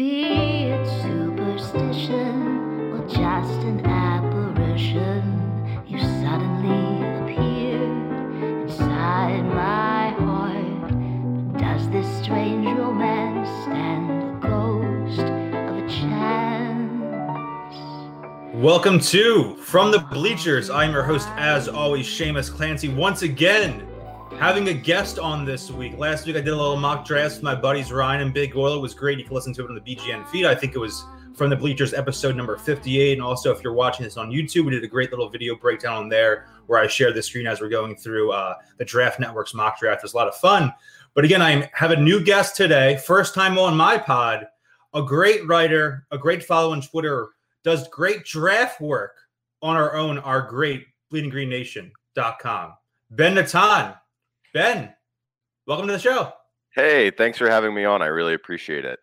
Be it superstition or just an apparition, you suddenly appeared inside my heart. But does this strange romance stand a ghost of a chance? Welcome to From the Bleachers. I'm your host, as always, Seamus Clancy. Once again, having a guest on this week. Last week I did a little mock draft with my buddies Ryan and Big Oil. It was great. You can listen to it on the BGN feed. I think it was From the Bleachers episode number 58. And also, if you're watching this on YouTube, we did a great little video breakdown on there where I share the screen as we're going through uh, the Draft Network's mock draft. Was a lot of fun. But again, I have a new guest today. First time on my pod. A great writer, a great follow on Twitter, does great draft work on our own, our great bleedinggreennation.com. Ben Natan. Ben, welcome to the show. Hey, thanks for having me on. I really appreciate it.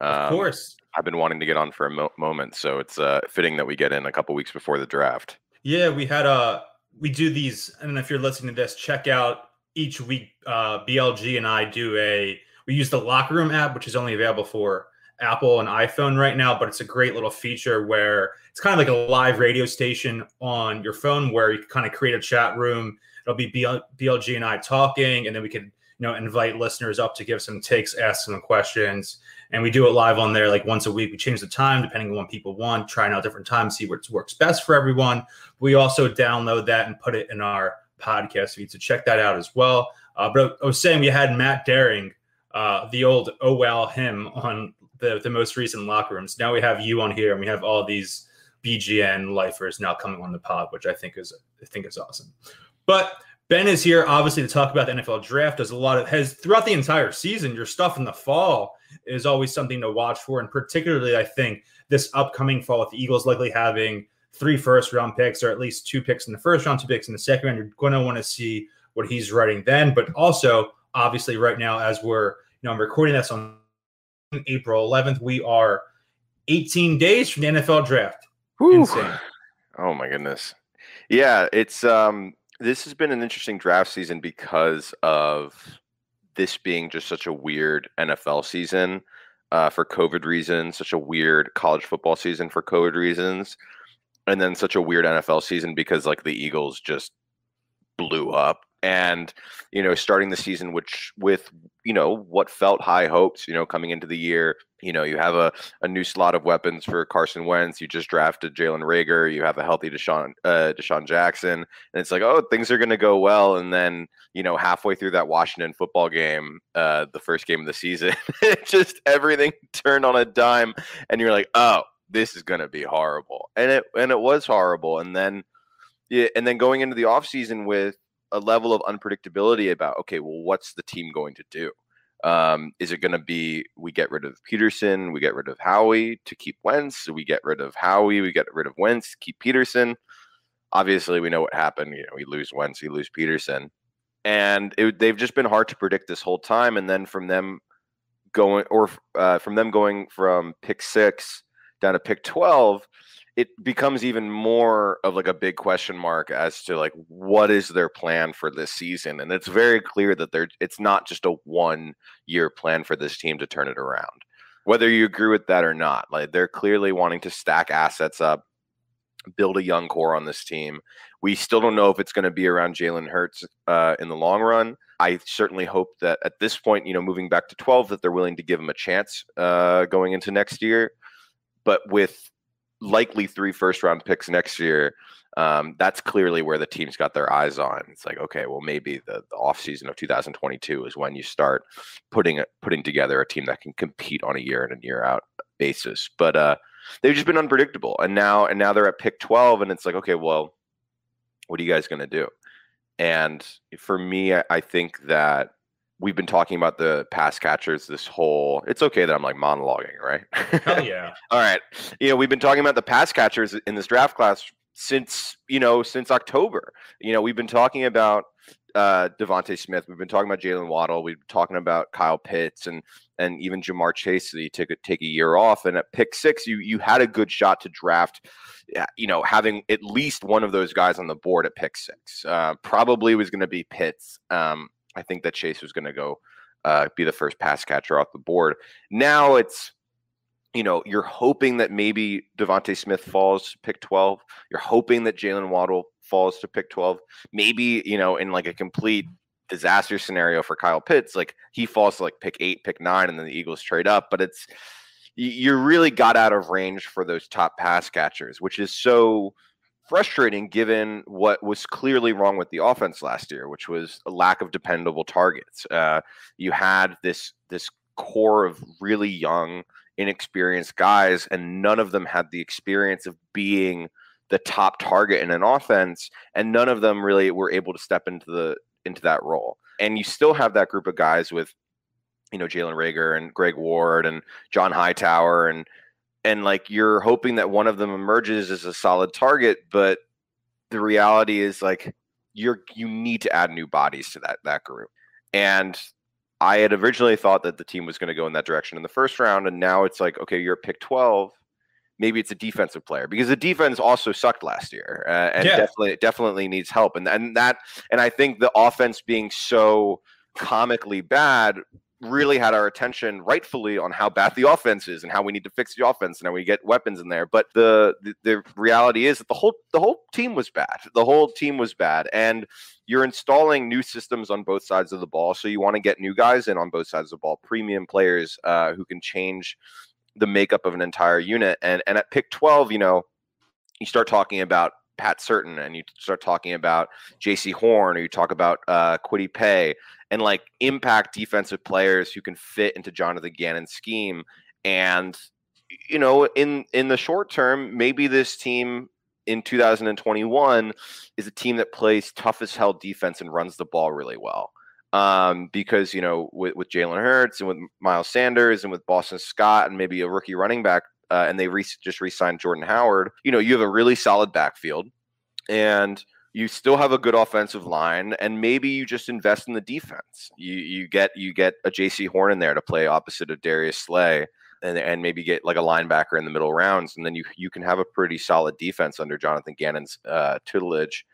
Of Um, course. I've been wanting to get on for a mo- moment, so it's uh, fitting that we get in a couple weeks before the draft. Yeah, we had a we do these. and if you're listening to this. Check out each week. Uh, BLG and I do a. We use the locker room app, which is only available for Apple and iPhone right now, but it's a great little feature where it's kind of like a live radio station on your phone, where you can kind of create a chat room. It'll be BLG and I talking, and then we could you know invite listeners up to give some takes, ask some questions, and we do it live on there like once a week. We change the time depending on what people want, trying out different times, see what works best for everyone. We also download that and put it in our podcast feed. So check that out as well. Uh, but I was saying we had Matt Daring, uh, the old oh well him on the, the most recent locker rooms. Now we have you on here and we have all these BGN lifers now coming on the pod, which I think is I think is awesome. But Ben is here obviously to talk about the NFL draft. Does a lot of has throughout the entire season. Your stuff in the fall is always something to watch for, and particularly I think this upcoming fall with the Eagles likely having three first round picks or at least two picks in the first round, two picks in the second round. You're going to want to see what he's writing then, but also obviously right now as we're you know I'm recording this on April 11th, we are 18 days from the NFL draft. Insane. Oh my goodness. Yeah, it's um this has been an interesting draft season because of this being just such a weird NFL season uh, for COVID reasons, such a weird college football season for COVID reasons, and then such a weird NFL season because like the Eagles just blew up and you know starting the season which with you know what felt high hopes you know coming into the year you know you have a, a new slot of weapons for Carson Wentz. You just drafted Jalen Reagor. You have a healthy DeSean uh, DeSean Jackson. And it's like oh things are going to go well. And then you know halfway through that Washington football game uh, the first game of the season just everything turned on a dime and you're like oh this is going to be horrible. And it and it was horrible. And then yeah, and then going into the offseason with a level of unpredictability about okay, well, what's the team going to do? Um, is it going to be we get rid of Peterson, we get rid of Howie to keep Wentz, we get rid of Howie, we get rid of Wentz, keep Peterson? Obviously, we know what happened. You know, we lose Wentz, we lose Peterson, and it, they've just been hard to predict this whole time. And then from them going, or uh, from them going from pick six down to pick twelve, it becomes even more of like a big question mark as to like what is their plan for this season and it's very clear that they're it's not just a one year plan for this team to turn it around whether you agree with that or not like they're clearly wanting to stack assets up build a young core on this team we still don't know if it's going to be around Jalen Hurts uh, in the long run. I certainly hope that at this point, you know, moving back to 12, that they're willing to give him a chance uh, going into next year. But with likely three first round picks next year, um, that's clearly where the team's got their eyes on. It's like, okay, well, maybe the, the offseason of 2022 is when you start putting putting together a team that can compete on a year in and year out basis. But uh, they've just been unpredictable, and now and now they're at pick 12, and it's like, okay, well, what are you guys going to do? And for me, I, I think that we've been talking about the pass catchers this whole. It's okay that I'm like monologuing, right? Hell yeah. All right. You know, we've been talking about the pass catchers in this draft class since, you know, since October. You know, we've been talking about uh DeVonta Smith, we've been talking about Jaylen Waddle, we've been talking about Kyle Pitts and and even Ja'Marr Chase that you take a take a year off. And at pick six, you you had a good shot to draft, you know, having at least one of those guys on the board at pick six. Uh, probably was going to be Pitts. Um, I think that Chase was going to go uh, be the first pass catcher off the board. Now it's you know, you're hoping that maybe DeVonta Smith falls to pick 12. You're hoping that Jaylen Waddle falls to pick 12. Maybe, you know, in like a complete disaster scenario for Kyle Pitts, like he falls to like pick eight, pick nine, and then the Eagles trade up. But it's you really got out of range for those top pass catchers, which is so frustrating given what was clearly wrong with the offense last year, which was a lack of dependable targets. Uh, you had this this core of really young, inexperienced guys, and none of them had the experience of being the top target in an offense, and none of them really were able to step into the into that role. And you still have that group of guys with, you know, Jalen Reagor and Greg Ward and John Hightower and and like you're hoping that one of them emerges as a solid target, but the reality is like you're you need to add new bodies to that that group. And I had originally thought that the team was going to go in that direction in the first round, and now it's like, okay, you're pick 12. Maybe it's a defensive player because the defense also sucked last year, uh, and yeah. definitely definitely needs help. And and that and I think the offense being so comically bad really had our attention rightfully on how bad the offense is and how we need to fix the offense and how we get weapons in there. But the, the, the reality is that the whole the whole team was bad. The whole team was bad, and you're installing new systems on both sides of the ball. So you want to get new guys in on both sides of the ball, premium players uh, who can change the makeup of an entire unit. And and at pick twelve, you know, you start talking about Pat Surtain and you start talking about Jaycee Horn or you talk about uh, Kwity Paye and like impact defensive players who can fit into Jonathan Gannon's scheme. And you know, in in the short term, maybe this team in 2021 is a team that plays tough as hell defense and runs the ball really well. Um, because you know, with, with Jalen Hurts and with Miles Sanders and with Boston Scott and maybe a rookie running back, uh, and they re- just re-signed Jordan Howard. You know, you have a really solid backfield, and you still have a good offensive line, and maybe you just invest in the defense. You you get you get a Jaycee Horn in there to play opposite of Darius Slay, and and maybe get like a linebacker in the middle rounds, and then you you can have a pretty solid defense under Jonathan Gannon's uh, tutelage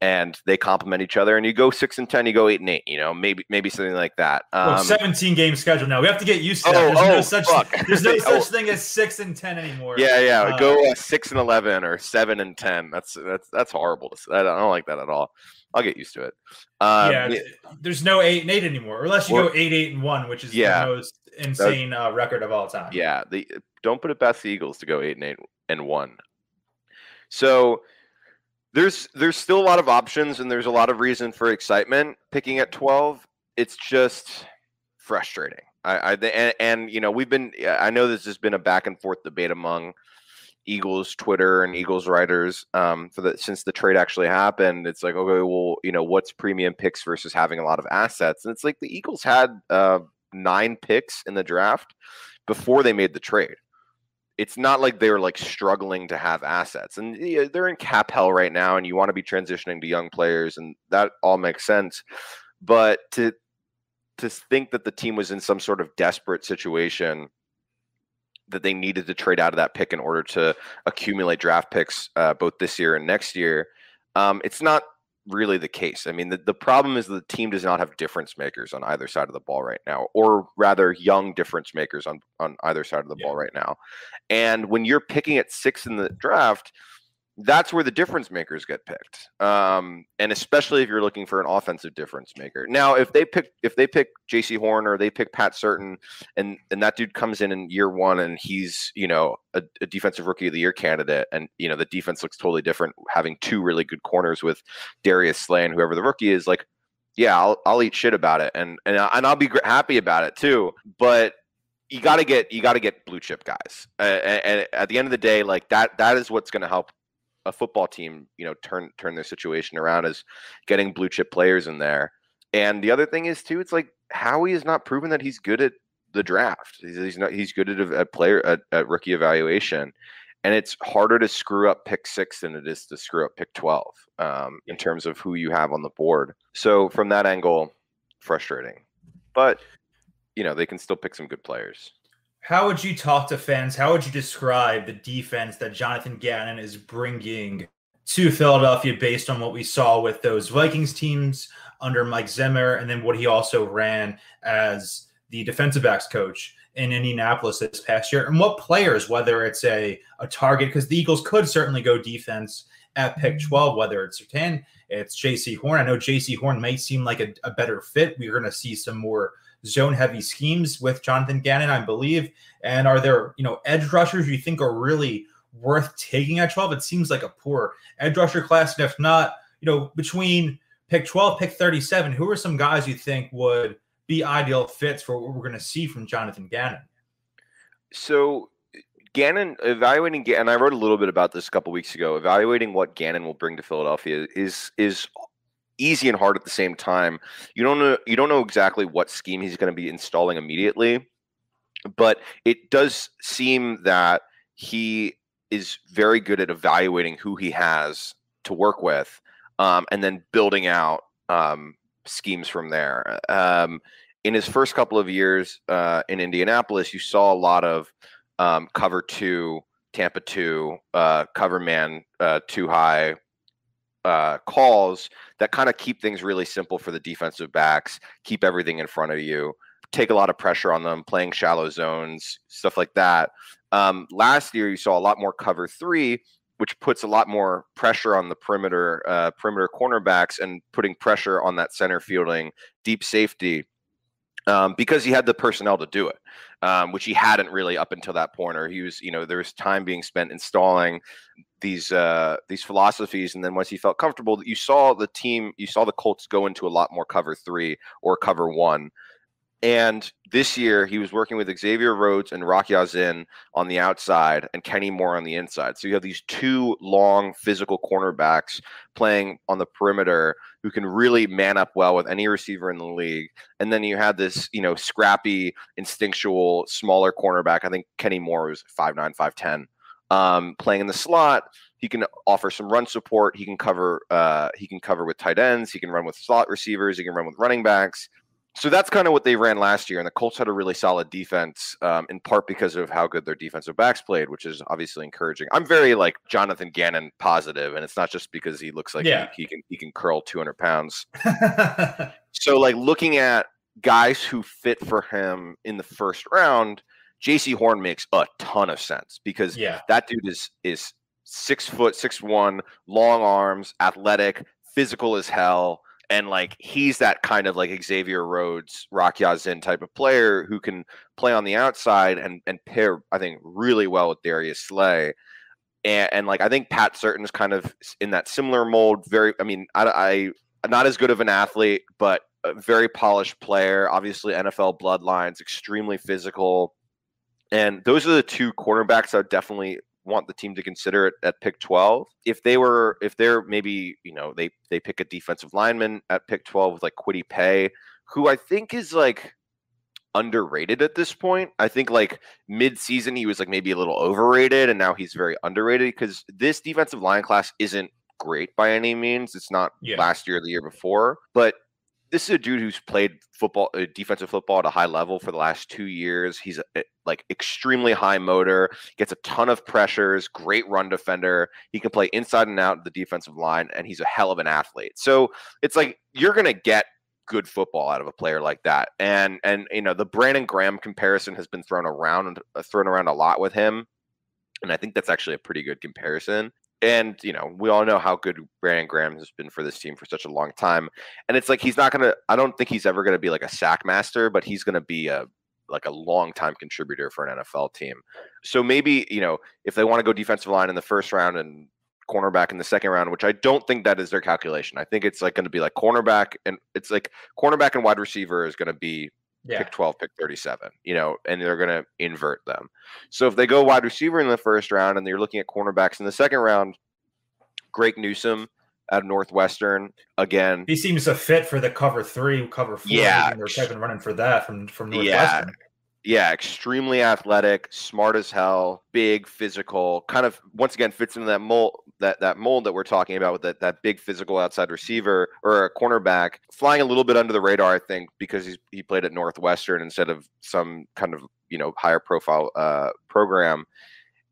and they complement each other. And you go six and ten, you go eight and eight. You know, maybe maybe something like that. Um, Seventeen game schedule now. We have to get used to that. Oh, there's oh, no such there's no such oh. thing as six and ten anymore. Yeah, yeah. Uh, go uh, six and eleven or seven and ten. That's that's that's horrible. To, I don't like that at all. I'll get used to it. Um, yeah, there's no eight and eight anymore, unless you or, go eight eight and one, which is yeah, the most insane uh, record of all time. Yeah, the don't put it past the Eagles to go eight and eight and one. So there's there's still a lot of options and there's a lot of reason for excitement picking at 12 it's just frustrating. I, I and, and, you know we've been i know this has been a back and forth debate among eagles twitter and eagles writers um, for the since the trade actually happened. It's like okay well you know what's premium picks versus having a lot of assets? And it's like the eagles had uh, nine picks in the draft before they made the trade it's not like they're like struggling to have assets and they're in cap hell right now and you want to be transitioning to young players and that all makes sense but to to think that the team was in some sort of desperate situation that they needed to trade out of that pick in order to accumulate draft picks uh, both this year and next year um, it's not really the case. I mean, the, the problem is the team does not have difference makers on either side of the ball right now, or rather, young difference makers on, on either side of the yeah. ball right now. And when you're picking at six in the draft, that's where the difference makers get picked. Um, and especially if you're looking for an offensive difference maker. Now, if they pick if they pick Jaycee Horn or they pick Pat Surtain, and and that dude comes in in year one and he's you know a, a, defensive rookie of the year candidate, and you know the defense looks totally different, having two really good corners with Darius Slay and whoever the rookie is, like. Yeah, I'll, I'll eat shit about it, and and and I'll be happy about it too. But you got to get you got to get blue chip guys, uh, and, and, at the end of the day, like that that is what's going to help a football team, you know, turn turn their situation around is getting blue chip players in there. And the other thing is too, it's like Howie has not proven that he's good at the draft. He's, he's not he's good at a player at, at, rookie evaluation, and it's harder to screw up pick six than it is to screw up pick twelve um, in terms of who you have on the board. So from that angle, frustrating, but you know they can still pick some good players. How would you talk to fans? How would you describe the defense that Jonathan Gannon is bringing to Philadelphia based on what we saw with those Vikings teams under Mike Zimmer and then what he also ran as the defensive backs coach in Indianapolis this past year, and what players, whether it's a a target, because the Eagles could certainly go defense at pick mm-hmm. 12, whether it's 10, it's Jaycee Horn. I know Jaycee Horn may seem like a, a better fit. We're going to see some more zone heavy schemes with Jonathan Gannon, I believe. And are there, you know, edge rushers you think are really worth taking at 12? It seems like a poor edge rusher class. And if not, you know, between pick 12, pick 37, who are some guys you think would be ideal fits for what we're going to see from Jonathan Gannon? So Gannon evaluating, and I wrote a little bit about this a couple weeks ago. Evaluating what Gannon will bring to Philadelphia is is easy and hard at the same time. You don't know you don't know exactly what scheme he's going to be installing immediately, but it does seem that he is very good at evaluating who he has to work with, um, and then building out um, schemes from there. Um, in his first couple of years uh, in Indianapolis, you saw a lot of um, cover two, Tampa two, uh, cover man uh, too high uh, calls that kind of keep things really simple for the defensive backs, keep everything in front of you, take a lot of pressure on them, playing shallow zones, stuff like that. Um, last year, you saw a lot more cover three, which puts a lot more pressure on the perimeter uh, perimeter cornerbacks and putting pressure on that center fielding deep safety um, because he had the personnel to do it, um, which he hadn't really up until that point. Or he was, you know, there was time being spent installing these uh, these philosophies, and then once he felt comfortable, you saw the team, you saw the Colts go into a lot more cover three or cover one. And this year, he was working with Xavier Rhodes and Rock Ya-Sin on the outside and Kenny Moore on the inside. So you have these two long physical cornerbacks playing on the perimeter who can really man up well with any receiver in the league. And then you had this, you know, scrappy, instinctual, smaller cornerback. I think Kenny Moore was 5'9, 5'10, um, playing in the slot. He can offer some run support. He can cover. Uh, he can cover with tight ends. He can run with slot receivers. He can run with running backs so that's kind of what they ran last year, and the Colts had a really solid defense, um, in part because of how good their defensive backs played, which is obviously encouraging. I'm very like Jonathan Gannon positive, and it's not just because he looks like yeah. he, he can he can curl 200 pounds. so like looking at guys who fit for him in the first round, Jaycee Horn makes a ton of sense because yeah. that dude is is six foot six one, long arms, athletic, physical as hell and like he's that kind of like Xavier Rhodes, Rock Ya-Sin type of player who can play on the outside and and pair, I think, really well with Darius Slay. And, and like I think Pat Surtain's kind of in that similar mold. Very, I mean, I, I not as good of an athlete, but a very polished player. Obviously, NFL bloodlines, extremely physical. And those are the two cornerbacks I would definitely want the team to consider it at pick 12 if they were if they're maybe you know they they pick a defensive lineman at pick 12 with like Kwity Paye, who i think is like underrated at this point. I think like mid-season he was like maybe a little overrated and now he's very underrated because this defensive line class isn't great by any means. It's not yeah. last year or the year before. But this is a dude who's played football, uh, defensive football at a high level for the last two years. He's a, eh, like extremely high motor, gets a ton of pressures, great run defender. He can play inside and out of the defensive line, and he's a hell of an athlete. So it's like you're gonna get good football out of a player like that. And and you know the Brandon Graham comparison has been thrown around uh, thrown around a lot with him, and I think that's actually a pretty good comparison and you know we all know how good Brandon Graham has been for this team for such a long time, and it's like he's not gonna. I don't think he's ever gonna be like a sack master, but he's gonna be a like a long time contributor for an NFL team. So maybe you know if they want to go defensive line in the first round and cornerback in the second round, which I don't think that is their calculation. I think it's like going to be like cornerback and it's like cornerback and wide receiver is going to be yeah. pick 12, pick 37, you know, and they're going to invert them. So if they go wide receiver in the first round and they're looking at cornerbacks in the second round, Greg Newsome out of Northwestern again. He seems a fit for the cover three, cover four. Yeah, they're type running for that from from Northwestern. Yeah, yeah, extremely athletic, smart as hell, big, physical. Kind of once again fits into that mold that that mold that we're talking about with that that big physical outside receiver or a cornerback, flying a little bit under the radar, I think, because he's he played at Northwestern instead of some kind of you know higher profile uh, program.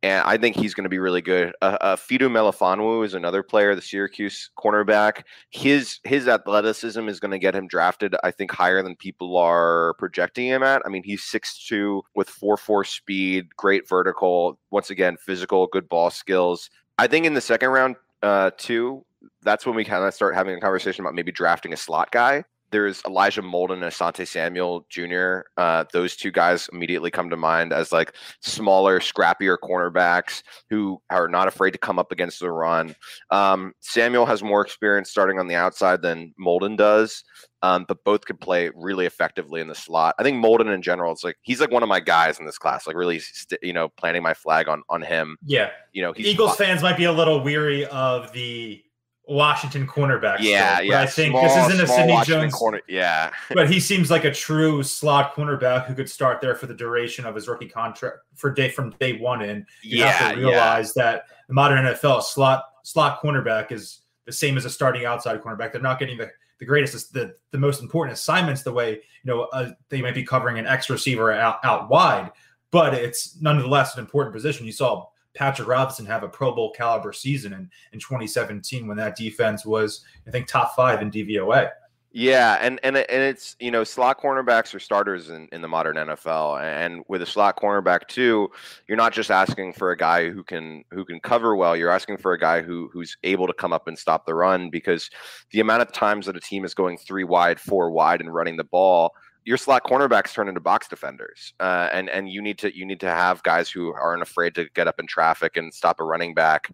And I think he's going to be really good. Uh, uh, Fido Melifonwu is another player, the Syracuse cornerback. His his athleticism is going to get him drafted, I think, higher than people are projecting him at. I mean, he's 6'2 with 4'4 speed, great vertical. Once again, physical, good ball skills. I think in the second round, uh, too, that's when we kind of start having a conversation about maybe drafting a slot guy there's Elijah Molden and Asante Samuel Jr. Uh, those two guys immediately come to mind as like smaller, scrappier cornerbacks who are not afraid to come up against the run. Um, Samuel has more experience starting on the outside than Molden does, um, but both could play really effectively in the slot. I think Molden in general, it's like he's like one of my guys in this class. Like really, st- you know, planting my flag on on him. Yeah, you know, Eagles fans might be a little weary of the Washington cornerback. Yeah, still, yeah. I think small, this isn't a Sidney Washington Jones. corner. Yeah, but he seems like a true slot cornerback who could start there for the duration of his rookie contract for day from day one. And you yeah, have to realize yeah. that the modern NFL slot slot cornerback is the same as a starting outside cornerback. They're not getting the the greatest, the the most important assignments the way you know uh, they might be covering an X receiver out, out wide, but it's nonetheless an important position. You saw Patrick Robinson have a Pro Bowl caliber season in, in 2017 when that defense was, I think, top five in DVOA. Yeah, and and and it's you know slot cornerbacks are starters in, in the modern NFL, and with a slot cornerback too, you're not just asking for a guy who can who can cover well. You're asking for a guy who who's able to come up and stop the run because the amount of times that a team is going three wide, four wide, and running the ball, your slot cornerbacks turn into box defenders, uh, and and you need to you need to have guys who aren't afraid to get up in traffic and stop a running back,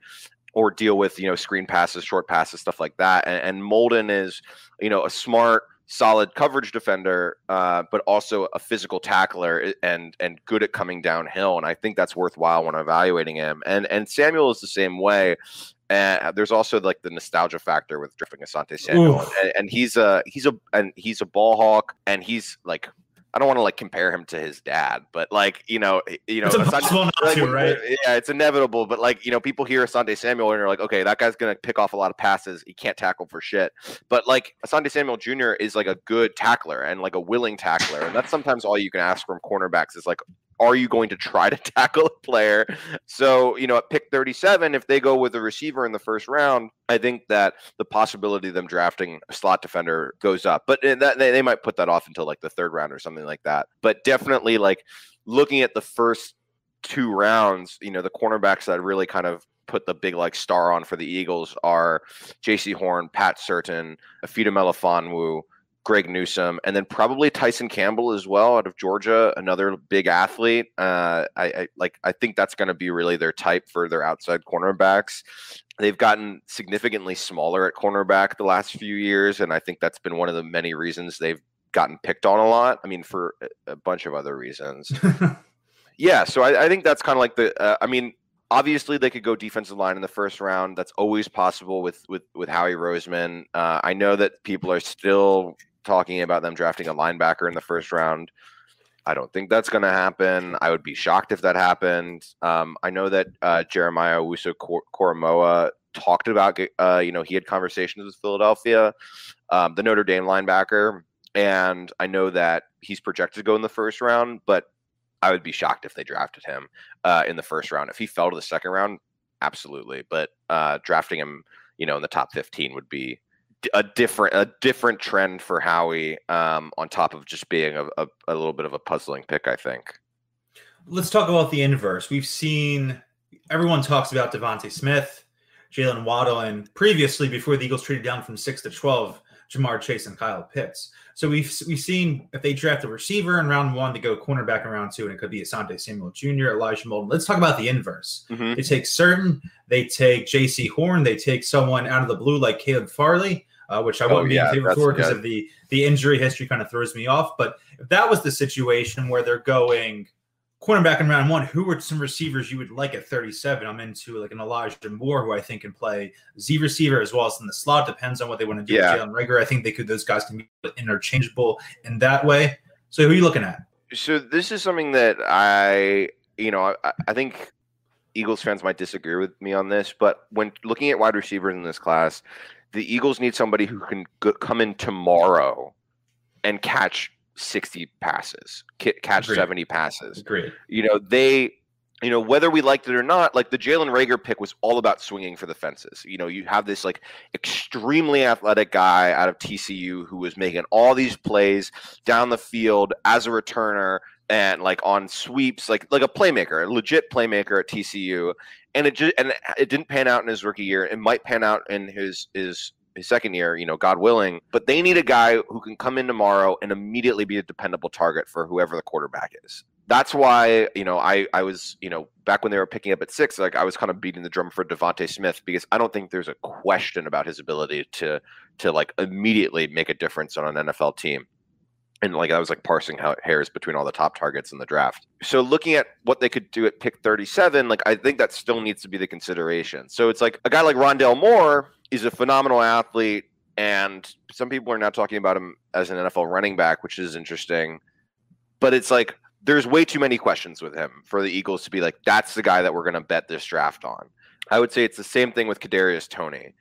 or deal with you know screen passes, short passes, stuff like that. And, and Molden is you know a smart, solid coverage defender, uh, but also a physical tackler and and good at coming downhill. And I think that's worthwhile when evaluating him. And and Samuel is the same way. And there's also like the nostalgia factor with drifting Asante Samuel, and, and, he's a he's a and he's a ball hawk, and he's like I don't want to like compare him to his dad, but like you know, you know, it's impossible Asante, not like, to, right? Yeah, it's inevitable. But like you know, people hear Asante Samuel and they're like, okay, that guy's gonna pick off a lot of passes. He can't tackle for shit. But like Asante Samuel Jr. is like a good tackler and like a willing tackler, and that's sometimes all you can ask from cornerbacks is like are you going to try to tackle a player? So, you know, at pick 37, if they go with a receiver in the first round, I think that the possibility of them drafting a slot defender goes up. But eh, that, they, they might put that off until like the third round or something like that. But definitely, like looking at the first two rounds, you know, the cornerbacks that really kind of put the big like star on for the Eagles are Jaycee Horn, Pat Surtain, Ifeatu Melifonwu, Greg Newsome, and then probably Tyson Campbell as well out of Georgia, another big athlete. Uh, I, I like. I think that's going to be really their type for their outside cornerbacks. They've gotten significantly smaller at cornerback the last few years, and I think that's been one of the many reasons they've gotten picked on a lot. I mean, for a bunch of other reasons. yeah, so I, I think that's kind of like the. Uh, I mean, obviously they could go defensive line in the first round. That's always possible with with with Howie Roseman. Uh, I know that people are still talking about them drafting a linebacker in the first round. I don't think that's going to happen. I would be shocked if that happened. Um, I know that uh, Jeremiah Owusu Koramoah talked about, uh, you know, he had conversations with Philadelphia, um, the Notre Dame linebacker, and I know that he's projected to go in the first round, but I would be shocked if they drafted him uh, in the first round. If he fell to the second round, absolutely, but uh, drafting him, you know, in the top 15 would be a different a different trend for Howie um, on top of just being a, a, a, little bit of a puzzling pick, I think. Let's talk about the inverse. We've seen everyone talks about DeVonta Smith, Jaylen Waddle, and previously before the Eagles traded down from six to twelve, Ja'Marr Chase and Kyle Pitts. So we've we've seen if they draft a receiver in round one, they go cornerback in round two, and it could be Asante Samuel Jr., Elijah Molden. Let's talk about the inverse. Mm-hmm. They take certain, they take Jaycee Horn, they take someone out of the blue like Caleb Farley uh, which I wouldn't oh, be in favor for because of the the injury history kind of throws me off. But if that was the situation where they're going cornerback in round one, who are some receivers you would like at 37? I'm into like an Elijah Moore, who I think can play Z receiver as well as in the slot. Depends on what they want to do yeah. with Jalen Reagor. I think they could those guys can be interchangeable in that way. So who are you looking at? So this is something that I, you know, I, I think Eagles fans might disagree with me on this, but when looking at wide receivers in this class, the Eagles need somebody who can go, come in tomorrow and catch 60 passes, catch Agreed. 70 passes. Great. You know, they you know, whether we liked it or not, like the Jalen Reagor pick was all about swinging for the fences. You know, you have this like extremely athletic guy out of TCU who was making all these plays down the field as a returner and like on sweeps, like like a playmaker, a legit playmaker at TCU. And it just and it didn't pan out in his rookie year. It might pan out in his his his second year, you know, God willing. But they need a guy who can come in tomorrow and immediately be a dependable target for whoever the quarterback is that's why you know I I was you know back when they were picking up at six, like I was kind of beating the drum for DeVonta Smith because I don't think there's a question about his ability to to like immediately make a difference on an NFL team. And like I was like parsing hairs between all the top targets in the draft. So looking at what they could do at pick 37, like I think that still needs to be the consideration. So it's like a guy like Rondale Moore is a phenomenal athlete, and some people are now talking about him as an NFL running back, which is interesting. But it's like there's way too many questions with him for the Eagles to be like, that's the guy that we're going to bet this draft on. I would say it's the same thing with Kadarius Toney.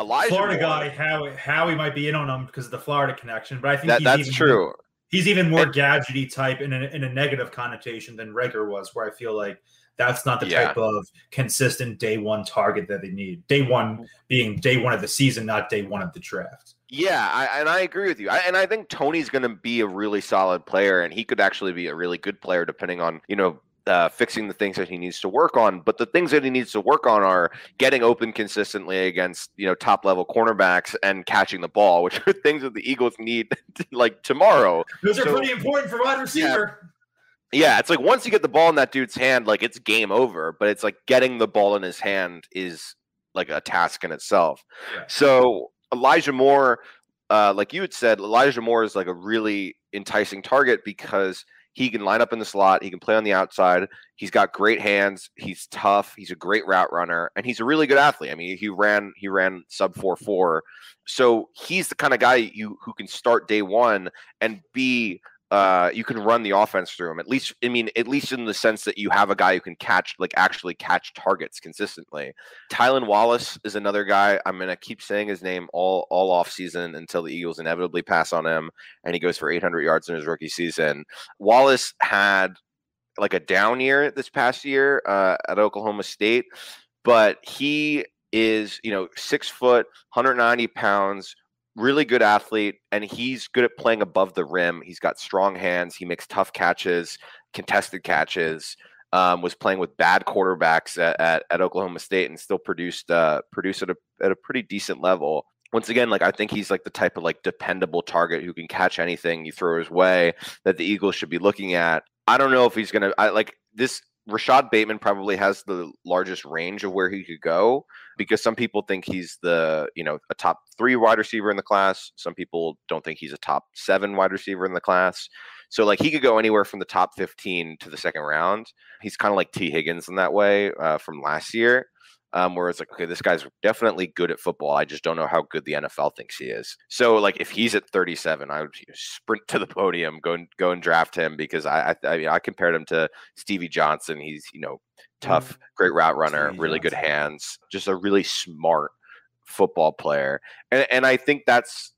Elijah Florida Moore, guy, Howie, Howie might be in on him because of the Florida connection, but I think that, that's true. He's even more and, gadgety type in a, in a negative connotation than Reagor was, where I feel like that's not the yeah. type of consistent day one target that they need. Day one being day one of the season, not day one of the draft. Yeah, I, and I agree with you. I, and I think Toney's going to be a really solid player, and he could actually be a really good player depending on you know uh, fixing the things that he needs to work on. But the things that he needs to work on are getting open consistently against you know top level cornerbacks and catching the ball, which are things that the Eagles need like tomorrow. Those so, are pretty important for wide receiver. Yeah. yeah, it's like once you get the ball in that dude's hand, like it's game over. But it's like getting the ball in his hand is like a task in itself. Yeah. So Elijah Moore, uh, like you had said, Elijah Moore is like a really enticing target because he can line up in the slot, he can play on the outside, he's got great hands, he's tough, he's a great route runner, and he's a really good athlete. I mean, he ran he ran sub four four, so he's the kind of guy you who can start day one and be uh, you can run the offense through him. At least, I mean, at least in the sense that you have a guy who can catch, like actually catch targets consistently. Tylan Wallace is another guy. I'm gonna keep saying his name all all off season until the Eagles inevitably pass on him, and he goes for 800 yards in his rookie season. Wallace had like a down year this past year uh, at Oklahoma State, but he is you know six foot, 190 pounds really good athlete, and he's good at playing above the rim. He's got strong hands. He makes tough catches, contested catches. Um, was playing with bad quarterbacks at, at, at Oklahoma State and still produced uh, produced at a at a pretty decent level. Once again, like I think he's like the type of like dependable target who can catch anything you throw his way that the Eagles should be looking at. I don't know if he's gonna. I like this Rashod Bateman probably has the largest range of where he could go because some people think he's the, you know, a top three wide receiver in the class. Some people don't think he's a top seven wide receiver in the class. So like he could go anywhere from the top 15 to the second round. He's kind of like Tee Higgins in that way uh, from last year um, where it's like, okay, this guy's definitely good at football. I just don't know how good the NFL thinks he is. So, like, if he's at 37, I would sprint to the podium, go and go and draft him because I I, I, mean, I compared him to Stevie Johnson. He's you know tough, mm-hmm. great route runner, Stevie really Johnson. good hands, just a really smart football player, and and I think that's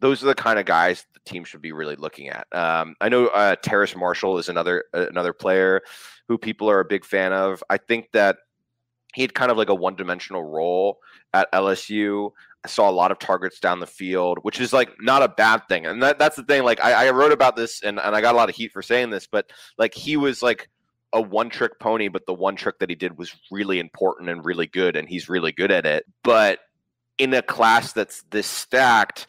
those are the kind of guys the team should be really looking at. Um, I know uh, Terrace Marshall is another uh, another player who people are a big fan of. I think that he had kind of like a one dimensional role at LSU. I saw a lot of targets down the field, which is like not a bad thing. And that, that's the thing. Like I, I wrote about this and, and I got a lot of heat for saying this, but like he was like a one trick pony, but the one trick that he did was really important and really good, and he's really good at it. But in a class that's this stacked,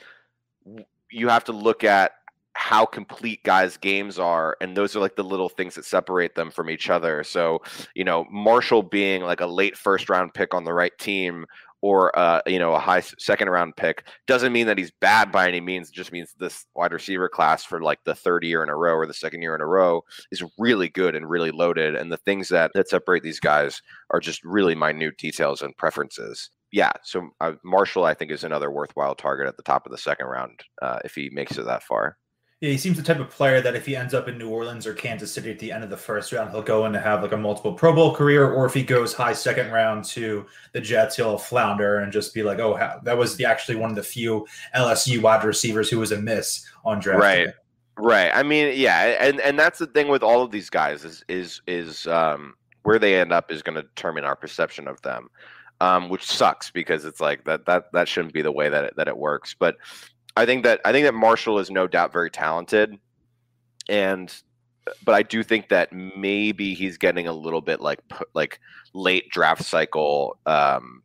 you have to look at how complete guys' games are, and those are like the little things that separate them from each other. So, you know, Marshall being like a late first round pick on the right team or uh, you know a high second round pick doesn't mean that he's bad by any means. It just means this wide receiver class for like the third year in a row or the second year in a row is really good and really loaded. And the things that that separate these guys are just really minute details and preferences. Yeah, so uh, Marshall I think is another worthwhile target at the top of the second round uh, if he makes it that far. Yeah, he seems the type of player that if he ends up in New Orleans or Kansas City at the end of the first round, he'll go in to have like a multiple Pro Bowl career. Or if he goes high second round to the Jets, he'll flounder and just be like, "Oh, that was the actually one of the few LSU wide receivers who was a miss on draft." Right, day. right. I mean, yeah, and and that's the thing with all of these guys is is is um, where they end up is going to determine our perception of them, um, which sucks because it's like that that that shouldn't be the way that it, that it works. But I think that I think that Marshall is no doubt very talented, and but I do think that maybe he's getting a little bit like like late draft cycle um,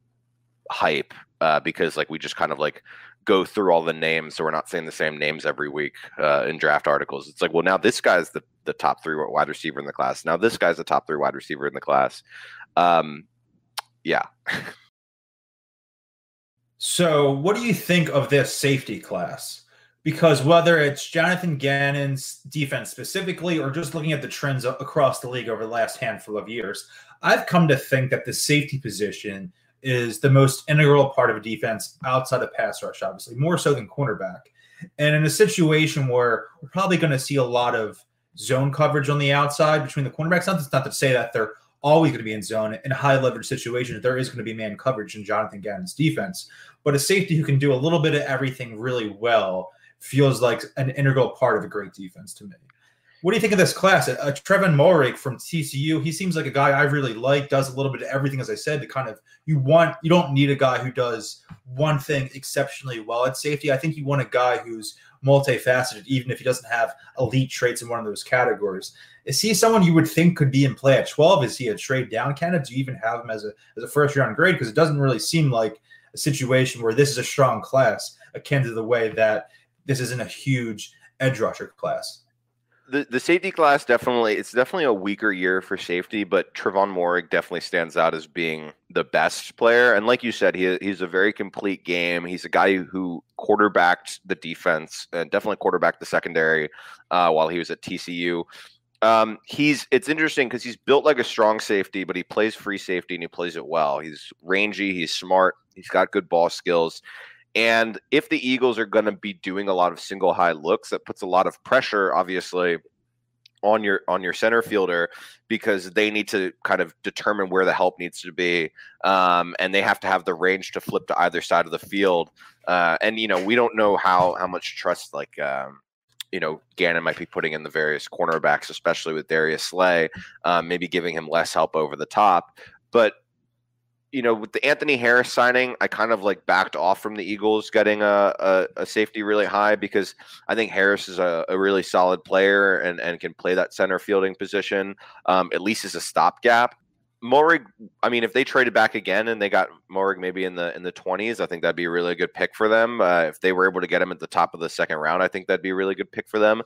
hype uh, because like we just kind of like go through all the names, so we're not saying the same names every week uh, in draft articles. It's like, well, now this guy's the the top three wide receiver in the class. Now this guy's the top three wide receiver in the class. Um, yeah. so, what do you think of this safety class? Because whether it's Jonathan Gannon's defense specifically, or just looking at the trends across the league over the last handful of years, I've come to think that the safety position is the most integral part of a defense outside of pass rush, obviously, more so than cornerback. And in a situation where we're probably going to see a lot of zone coverage on the outside between the cornerbacks, not, not to say that they're always going to be in zone in high leverage situations. There is going to be man coverage in Jonathan Gannon's defense, but a safety who can do a little bit of everything really well feels like an integral part of a great defense to me. What do you think of this class? Uh, Trevon Moehrig from TCU, he seems like a guy I really like. Does a little bit of everything, as I said. To kind of you want you don't need a guy who does one thing exceptionally well at safety. I think you want a guy who's multifaceted, even if he doesn't have elite traits in one of those categories. Is he someone you would think could be in play at 12? Is he a trade down candidate? Do you even have him as a as a first round grade? Because it doesn't really seem like a situation where this is a strong class, akin to the way that this isn't a huge edge rusher class the, the safety class definitely it's definitely a weaker year for safety, but Trevon Moehrig definitely stands out as being the best player. And like you said, he he's a very complete game. He's a guy who quarterbacked the defense and definitely quarterbacked the secondary uh, while he was at TCU. Um, he's it's interesting because he's built like a strong safety, but he plays free safety and he plays it well. He's rangy, he's smart, he's got good ball skills. And if the Eagles are going to be doing a lot of single high looks, that puts a lot of pressure, obviously, on your on your center fielder because they need to kind of determine where the help needs to be, um, and they have to have the range to flip to either side of the field. Uh, and you know, we don't know how how much trust like. Um, you know, Gannon might be putting in the various cornerbacks, especially with Darius Slay, um, maybe giving him less help over the top. But you know, with the Anthony Harris signing, I kind of like backed off from the Eagles getting a, a, a safety really high because I think Harris is a, a, really solid player and, and can play that center fielding position, um, at least as a stopgap. Moehrig, I mean, if they traded back again and they got Moehrig maybe in the in the twenties, I think that'd be a really good pick for them. Uh, if they were able to get him at the top of the second round, I think that'd be a really good pick for them.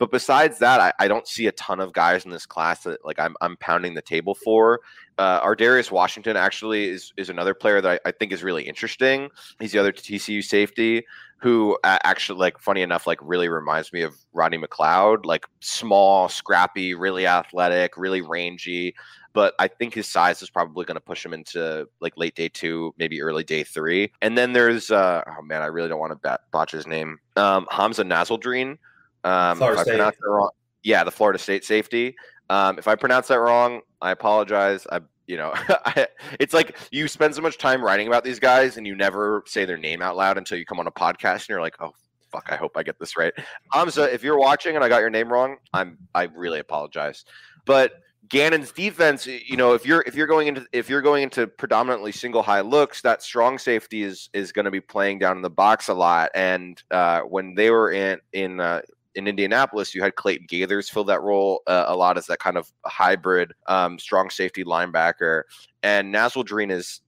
But besides that, I, I don't see a ton of guys in this class that like I'm I'm pounding the table for. Uh, Ar'Darius Washington actually is is another player that I, I think is really interesting. He's the other TCU safety who uh, actually like funny enough like really reminds me of Rodney McLeod, like small, scrappy, really athletic, really rangy but I think his size is probably going to push him into like late day two, maybe early day three. And then there's uh, oh man, I really don't want to botch his name. Um, Hamsah Nasirildeen. Um, Florida State. Wrong, yeah, the Florida State safety. Um, if I pronounce that wrong, I apologize. I you know, it's like you spend so much time writing about these guys and you never say their name out loud until you come on a podcast and you're like, oh fuck, I hope I get this right. Hamsah, if you're watching and I got your name wrong, I'm I really apologize. But Gannon's defense, you know, if you're if you're going into if you're going into predominantly single high looks, that strong safety is is going to be playing down in the box a lot. And uh, when they were in in uh, in Indianapolis, you had Clayton Geathers fill that role uh, a lot as that kind of hybrid um, strong safety linebacker. And Nasirildeen is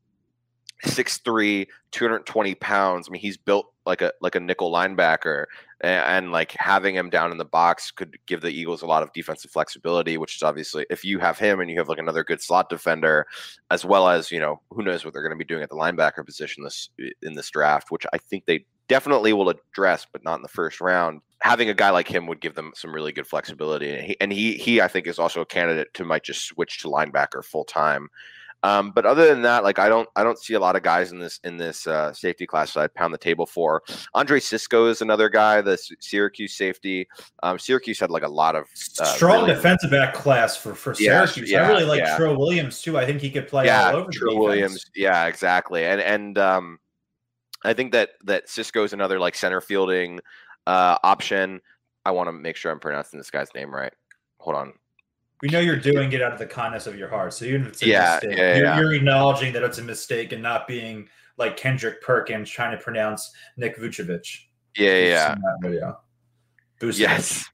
6'3", 220 pounds. I mean, he's built like a like a nickel linebacker and, and, like having him down in the box could give the Eagles a lot of defensive flexibility, which is obviously if you have him and you have like another good slot defender, as well as you know who knows what they're going to be doing at the linebacker position this in this draft, which I think they definitely will address, but not in the first round. Having a guy like him would give them some really good flexibility, and he and he, he I think is also a candidate to might just switch to linebacker full time. Um, but other than that, like I don't I don't see a lot of guys in this in this uh, safety class that I'd pound the table for. Andre Cisco is another guy, the Syracuse safety. Um, Syracuse had like a lot of uh, strong really, defensive back class for for Syracuse. Yeah, I really like yeah. Trill Williams too. I think he could play yeah, all over. Trill Williams, yeah, exactly. And and um, I think that that Cisco is another like center fielding uh, option. I want to make sure I'm pronouncing this guy's name right. Hold on. we know you're doing it out of the kindness of your heart. So even if it's a Yeah, mistake, yeah, you're, yeah. you're acknowledging that it's a mistake and not being like Kendrick Perkins trying to pronounce Nick Vucevic. Yeah, yeah, yeah. seen that video. Vucevic. Yes.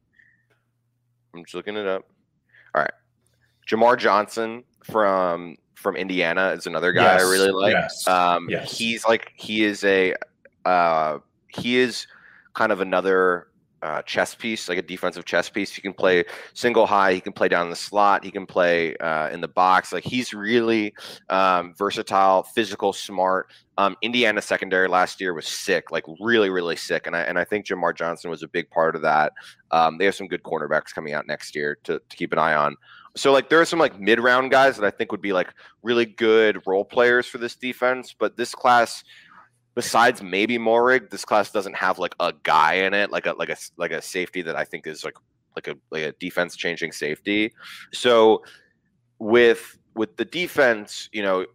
I'm just looking it up. All right. Jamar Johnson from from Indiana is another guy Yes, I really like. yes, Um yes. he's like he is a uh he is kind of another uh, chess piece, like a defensive chess piece. He can play single high. He can play down the slot. He can play uh, in the box. Like he's really um, versatile, physical, smart. Um, Indiana secondary last year was sick, like really, really sick, and I and I think Jamar Johnson was a big part of that. Um, they have some good cornerbacks coming out next year to, to keep an eye on. So like there are some like mid round guys that I think would be like really good role players for this defense, but this class besides maybe Moehrig, this class doesn't have like a guy in it, like a like a like a safety that I think is like like a like a defense changing safety. So with with the defense, you know,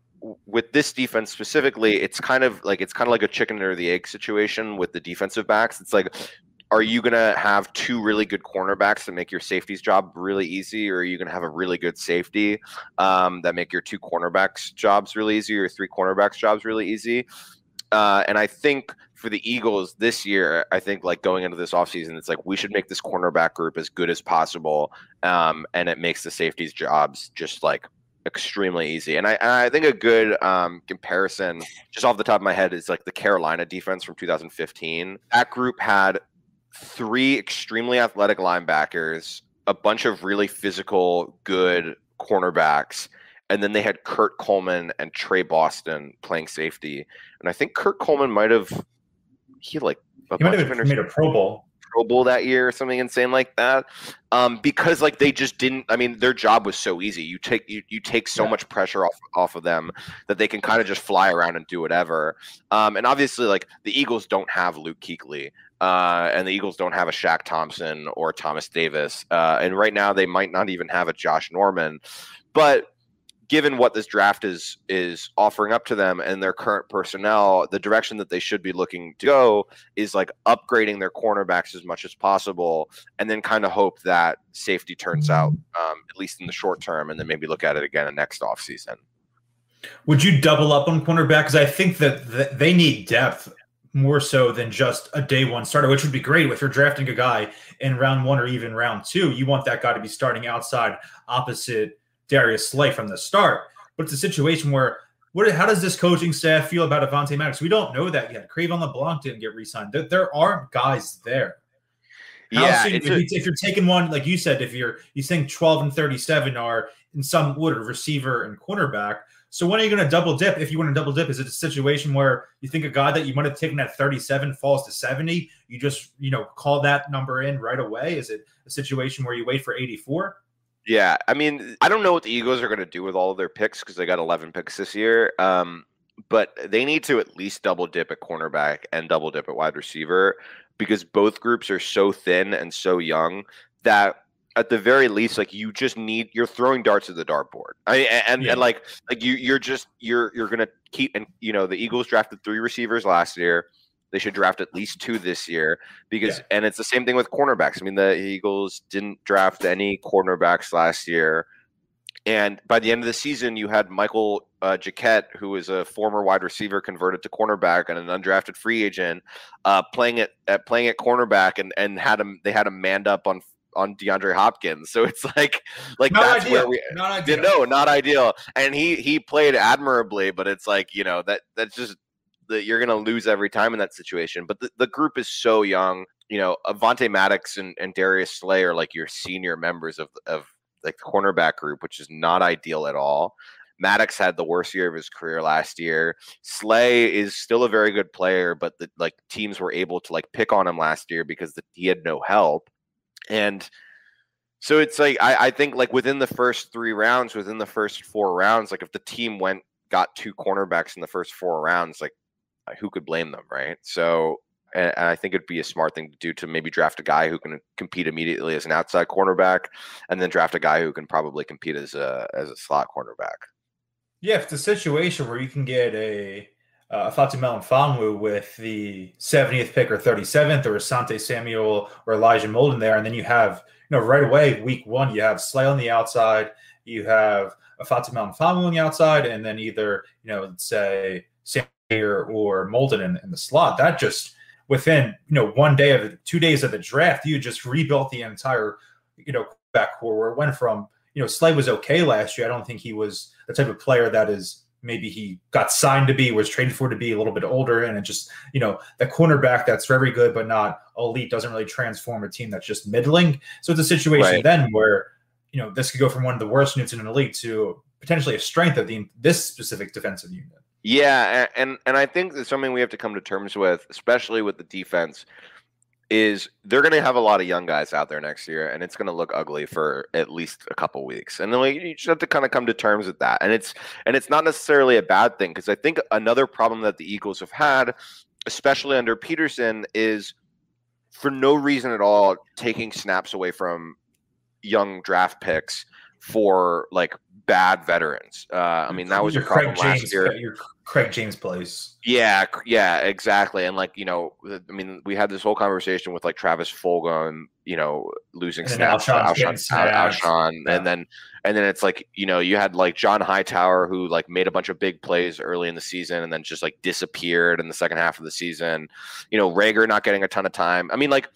with this defense specifically, it's kind of like it's kind of like a chicken or the egg situation with the defensive backs. It's like are you going to have two really good cornerbacks that make your safety's job really easy or are you going to have a really good safety um, that make your two cornerbacks jobs really easy or three cornerbacks jobs really easy uh, and I think for the Eagles this year, I think like going into this offseason, it's like we should make this cornerback group as good as possible. Um, and it makes the safeties' jobs just like extremely easy. And I, and I think a good um, comparison, just off the top of my head, is like the Carolina defense from 2015. That group had three extremely athletic linebackers, a bunch of really physical, good cornerbacks, and then they had Kurt Coleman and Tre Boston playing safety. And I think Kurt Coleman might have he like a He might have made a Pro Bowl. Pro Bowl that year or something insane like that. Um, because like they just didn't. I mean, their job was so easy. You take you, you take so Yeah. much pressure off off of them that they can kind of just fly around and do whatever. Um, and obviously, like the Eagles don't have Luke Kuechly. Uh, and the Eagles don't have a Shaq Thompson or Thomas Davis. Uh, and right now, they might not even have a Josh Norman. But given what this draft is is offering up to them and their current personnel, the direction that they should be looking to go is like upgrading their cornerbacks as much as possible, and then kind of hope that safety turns out um, at least in the short term, and then maybe look at it again in next offseason. Would you double up on cornerback? Because I think that th- they need depth more so than just a day one starter, which would be great if you're drafting a guy in round one or even round two. You want that guy to be starting outside opposite Darius Slay from the start. But it's a situation where what? How does this coaching staff feel about Avonte Maddox? We don't know that yet. Cre'Von LeBlanc didn't get re-signed. There, there aren't guys there. How Yeah, soon- if, a- you, if you're taking one, like you said, if you're you think 12 and 37 are in some order receiver and cornerback. So when are you going to double dip? If you want to double dip, is it a situation where you think a guy that you might have taken at 37 falls to 70? You just you know call that number in right away. Is it a situation where you wait for 84? Yeah, I mean, I don't know what the Eagles are going to do with all of their picks because they got 11 picks this year. Um, but they need to at least double dip at cornerback and double dip at wide receiver because both groups are so thin and so young that at the very least, like you just need you're throwing darts at the dartboard. I and, Yeah. and like like you you're just you're you're gonna keep and you know the Eagles drafted three receivers last year. They should draft at least two this year because Yeah. and it's the same thing with cornerbacks. I mean, the Eagles didn't draft any cornerbacks last year. And by the end of the season, you had Michael uh, Jacquet, who was a former wide receiver converted to cornerback and an undrafted free agent, uh, playing at, at playing at cornerback, and and had him they had him manned up on on DeAndre Hopkins. So it's like like Not that's ideal. where we Not ideal. no, not ideal. And he he played admirably, but it's like you know that that's just that you're gonna lose every time in that situation. But the, the group is so young. You know, Avonte Maddox and, and Darius Slay are like your senior members of of like the cornerback group, which is not ideal at all. Maddox had the worst year of his career last year. Slay is still a very good player, but the like teams were able to like pick on him last year because the, he had no help. And so it's like I, I think like within the first three rounds, within the first four rounds, like if the team went got two cornerbacks in the first four rounds, like who could blame them, right? So and, I think it'd be a smart thing to do to maybe draft a guy who can compete immediately as an outside cornerback, and then draft a guy who can probably compete as a as a slot cornerback. Yeah, if it's a situation where you can get a uh, Fatu Melifonwu with the 70th pick or 37th, or Asante Samuel or Elijah Molden there, and then you have you know right away week one you have Slay on the outside, you have Fatu Melifonwu on the outside, and then either you know say Or Molden in, in the slot. That just within you know one day of two days of the draft, you just rebuilt the entire you know back core where it went from you know Slay was okay last year. I don't think he was the type of player that is maybe he got signed to be, was traded for to be a little bit older, and it just you know the cornerback that's very good but not elite doesn't really transform a team that's just middling. So it's a situation right. then where you know this could go from one of the worst units in the league to potentially a strength of the this specific defensive unit. Yeah, and and I think it's something we have to come to terms with, especially with the defense is they're going to have a lot of young guys out there next year, and it's going to look ugly for at least a couple weeks. And then like, you just have to kind of come to terms with that. And it's and it's not necessarily a bad thing because I think another problem that the Eagles have had, especially under Pederson, is for no reason at all taking snaps away from young draft picks for like bad veterans. Uh, I mean, that was your problem Craig last James, year. Your Craig James plays. Yeah, yeah, exactly. And like you know, I mean, we had this whole conversation with like Travis Fulgham, you know, losing and snaps, Alshon, Alshon, Alshon, yeah. and then and then it's like you know, you had like John Hightower who like made a bunch of big plays early in the season and then just like disappeared in the second half of the season. You know, Reagor not getting a ton of time. I mean, like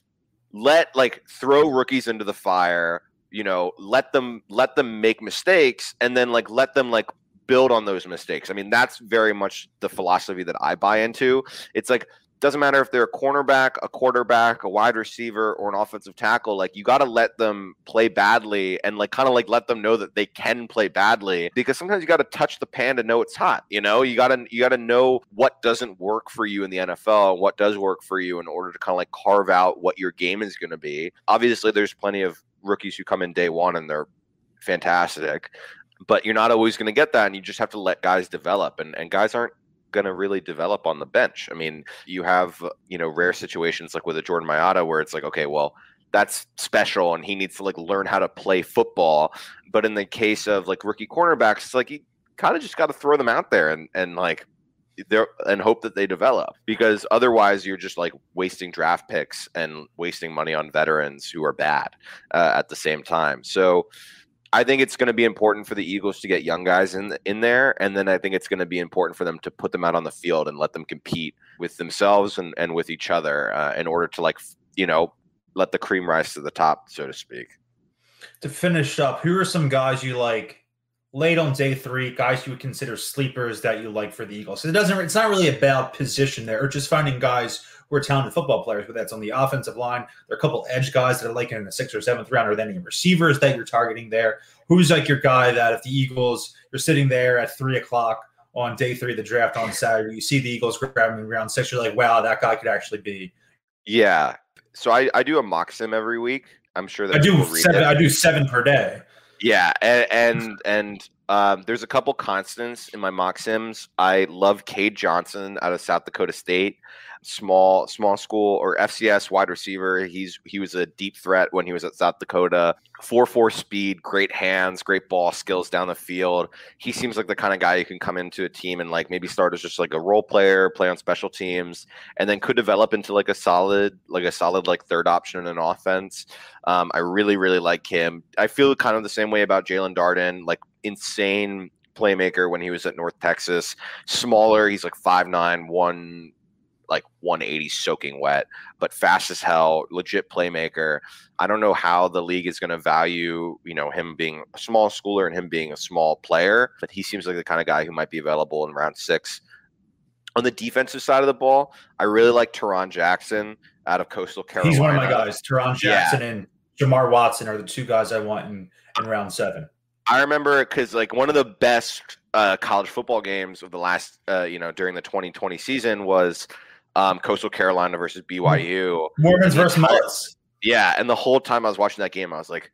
let like throw rookies into the fire you know let them let them make mistakes and then like let them like build on those mistakes i mean that's very much the philosophy that i buy into it's like doesn't matter if they're a cornerback, a quarterback, a wide receiver, or an offensive tackle. Like you got to let them play badly and like kind of like let them know that they can play badly because sometimes you got to touch the pan to know it's hot. You know, you got to you got to know what doesn't work for you in the NFL and what does work for you in order to kind of like carve out what your game is going to be. Obviously, there's plenty of rookies who come in day one and they're fantastic, but you're not always going to get that, and you just have to let guys develop. And and guys aren't going to really develop on the bench. I mean, you have you know rare situations like with a Jordan Mailata where it's like, okay, well that's special and he needs to like learn how to play football. But in the case of like rookie cornerbacks, it's like you kind of just got to throw them out there and and like there and hope that they develop because otherwise you're just like wasting draft picks and wasting money on veterans who are bad uh, at the same time. So I think it's going to be important for the Eagles to get young guys in in there, and then I think it's going to be important for them to put them out on the field and let them compete with themselves and, and with each other uh, in order to like you know let the cream rise to the top, so to speak. To finish up, who are some guys you like late on day three, guys you would consider sleepers that you like for the Eagles. It doesn't. It's not really about position there, or just finding guys who are talented football players. But that's on the offensive line. There are a couple edge guys that are like in the sixth or seventh round, or then any receivers that you're targeting there. Who's like your guy that if the Eagles you're sitting there at three o'clock on day three of the draft on Saturday, you see the Eagles grabbing in round six, you're like, wow, that guy could actually be. Yeah. So I, I do a mock sim every week. I'm sure that I do seven. I do seven per day. Yeah, and and, and um, there's a couple constants in my mock sims. I love Cade Johnson out of South Dakota State, small small school or FCS wide receiver. He's he was a deep threat when he was at South Dakota. Four four speed, great hands, great ball skills down the field. He seems like the kind of guy who can come into a team and like maybe start as just like a role player, play on special teams, and then could develop into like a solid like a solid like third option in an offense. Um, I really really like him. I feel kind of the same way about Jaelon Darden. Like insane playmaker when he was at North Texas. Smaller, he's like five nine, one like 180 soaking wet, but fast as hell, legit playmaker. I don't know how the league is going to value, you know, him being a small schooler and him being a small player, but he seems like the kind of guy who might be available in round six. On the defensive side of the ball, I really like Tarron Jackson out of Coastal Carolina. He's one of my guys. Tarron Jackson yeah. and Jamar Watson are the two guys I want in, in round seven. I remember because like one of the best uh, college football games of the last, uh, you know, during the 2020 season was um, Coastal Carolina versus BYU. Mormons versus Mullets. Yeah, and the whole time I was watching that game, I was like,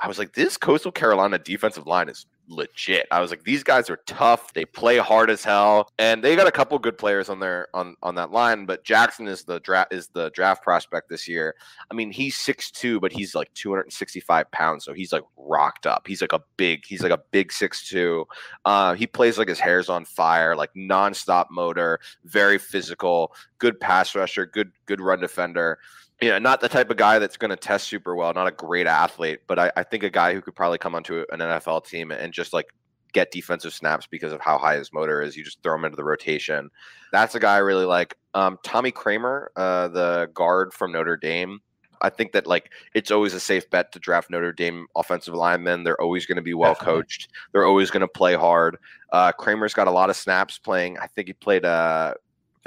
I was like, this Coastal Carolina defensive line is legit. I was like, these guys are tough. They play hard as hell, and they got a couple good players on their on on that line. But Jackson is the draft is the draft prospect this year. I mean, he's six two, but he's like two hundred and sixty five pounds, so he's like rocked up. He's like a big. He's like a big six two. Uh, he plays like his hair's on fire, like nonstop motor, very physical, good pass rusher, good good run defender you know, not the type of guy that's going to test super well, not a great athlete, but I, I, think a guy who could probably come onto an NFL team and just like get defensive snaps because of how high his motor is. You just throw him into the rotation. That's a guy I really like. Um, Tommy Kraemer, uh, the guard from Notre Dame. I think that like it's always a safe bet to draft Notre Dame offensive linemen. They're always going to be well coached. They're always going to play hard. Uh, Kraemer's got a lot of snaps playing. I think he played uh,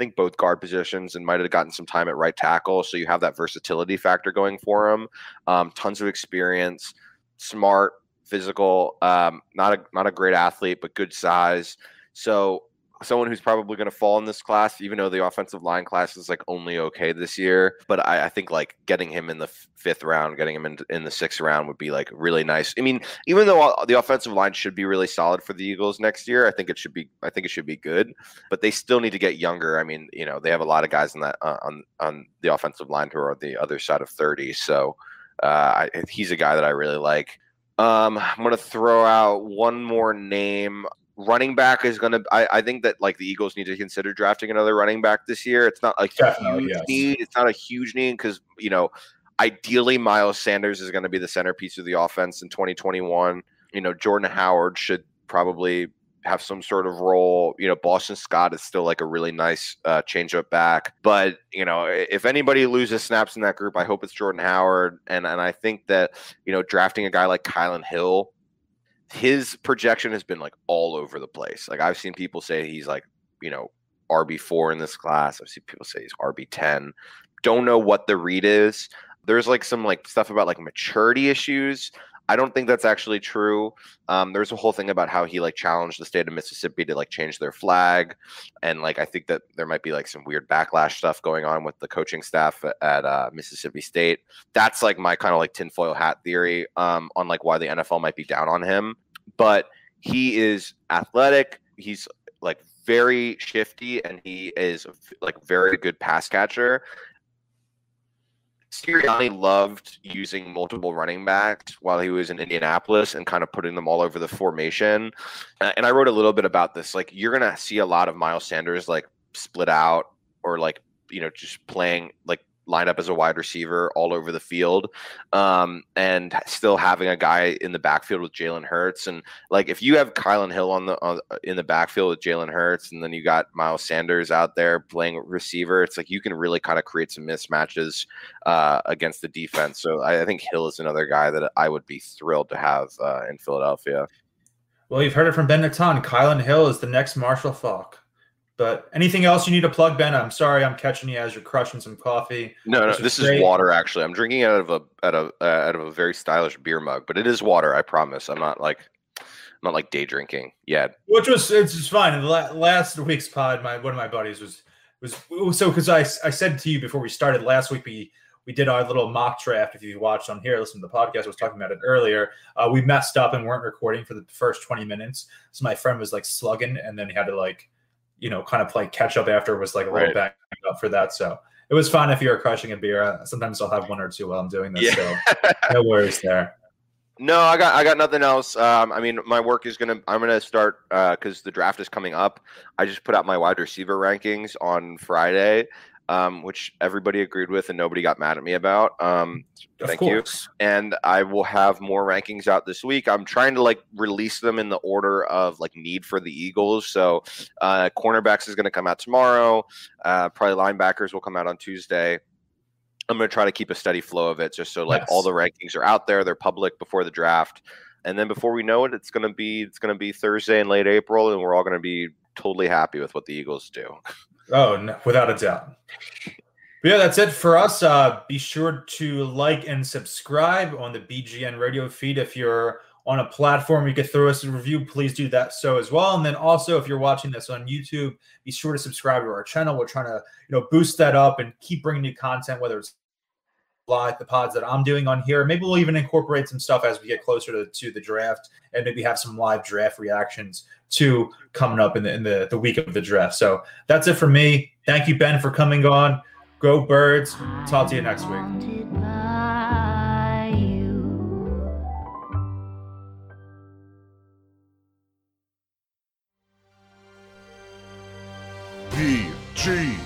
think both guard positions and might have gotten some time at right tackle. So you have that versatility factor going for him. Um, tons of experience, smart, physical, um, not a not a great athlete, but good size. So someone who's probably going to fall in this class, even though the offensive line class is like only okay this year. But I, I think like getting him in the fifth round, getting him in, in the sixth round would be like really nice. I mean, even though the offensive line should be really solid for the Eagles next year, I think it should be. I think it should be good. But they still need to get younger. I mean, you know, they have a lot of guys in that uh, on on the offensive line who are on the other side of thirty. So uh, I, he's a guy that I really like. Um, I'm going to throw out one more name running back is going to. I think that like the Eagles need to consider drafting another running back this year. It's not like a Definitely, huge yes. need. It's not a huge need because you know, ideally Miles Sanders is going to be the centerpiece of the offense in 2021. You know, Jordan Howard should probably have some sort of role. You know, Boston Scott is still like a really nice uh, changeup back. But you know, if anybody loses snaps in that group, I hope it's Jordan Howard. And and I think that you know, drafting a guy like Kylin Hill his projection has been like all over the place. Like I've seen people say he's like, you know, RB4 in this class. I've seen people say he's RB10. Don't know what the read is. There's like some like stuff about like maturity issues. I don't think that's actually true. Um, there's a whole thing about how he like challenged the state of Mississippi to like change their flag, and like I think that there might be like some weird backlash stuff going on with the coaching staff at uh, Mississippi State. That's like my kind of like tinfoil hat theory um, on like why the NFL might be down on him. But he is athletic. He's like very shifty, and he is like very good pass catcher. Sirianni loved using multiple running backs while he was in Indianapolis and kind of putting them all over the formation. And I wrote a little bit about this. Like, you're going to see a lot of Miles Sanders like split out or like, you know, just playing like line up as a wide receiver all over the field, um, and still having a guy in the backfield with Jalen Hurts. And like if you have Kylin Hill on the on, in the backfield with Jalen Hurts, and then you got Miles Sanders out there playing receiver, it's like you can really kind of create some mismatches uh, against the defense. So I, I, think Hill is another guy that I would be thrilled to have uh, in Philadelphia. Well, you've heard it from Ben Natan. Kylin Hill is the next Marshall Faulk. But anything else you need to plug, Ben? I'm sorry, I'm catching you as you're crushing some coffee. No, no, this is water. Actually, I'm drinking out of a out of uh, out of a very stylish beer mug, but it is water. I promise. I'm not like I'm not like day drinking yet. Which was it's just fine. Last week's pod, my one of my buddies was was so because I I said to you before we started last week we we did our little mock draft. If you watched on here, listen to the podcast, I was talking about it earlier. Uh, we messed up and weren't recording for the first 20 minutes. So my friend was like slugging, and then he had to like you know, kind of play catch up after was like a little right. back up for that. So it was fun if you're crushing a beer. Sometimes I'll have one or two while I'm doing this. Yeah. So no worries there. No, I got I got nothing else. Um, I mean, my work is gonna I'm gonna start because uh, the draft is coming up. I just put out my wide receiver rankings on Friday, um, which everybody agreed with and nobody got mad at me about. Um, thank you. And I will have more rankings out this week. I'm trying to like release them in the order of like need for the Eagles. So uh, cornerbacks is going to come out tomorrow. Uh, probably linebackers will come out on Tuesday. I'm going to try to keep a steady flow of it just so like yes. all the rankings are out there. They're public before the draft. And then before we know it, it's going to be it's going to be Thursday in late April, and we're all going to be totally happy with what the Eagles do. Oh, no, without a doubt. But yeah, that's it for us. Uh, be sure to like and subscribe on the BGN radio feed. If you're on a platform you could throw us a review, please do that so as well. And then also, if you're watching this on YouTube, be sure to subscribe to our channel. We're trying to you know boost that up and keep bringing you content, whether it's like the pods that I'm doing on here. Maybe we'll even incorporate some stuff as we get closer to, to the draft and maybe have some live draft reactions to coming up in the in the, the week of the draft. So that's it for me. Thank you, Ben, for coming on. Go birds. Talk to you next week. You. PG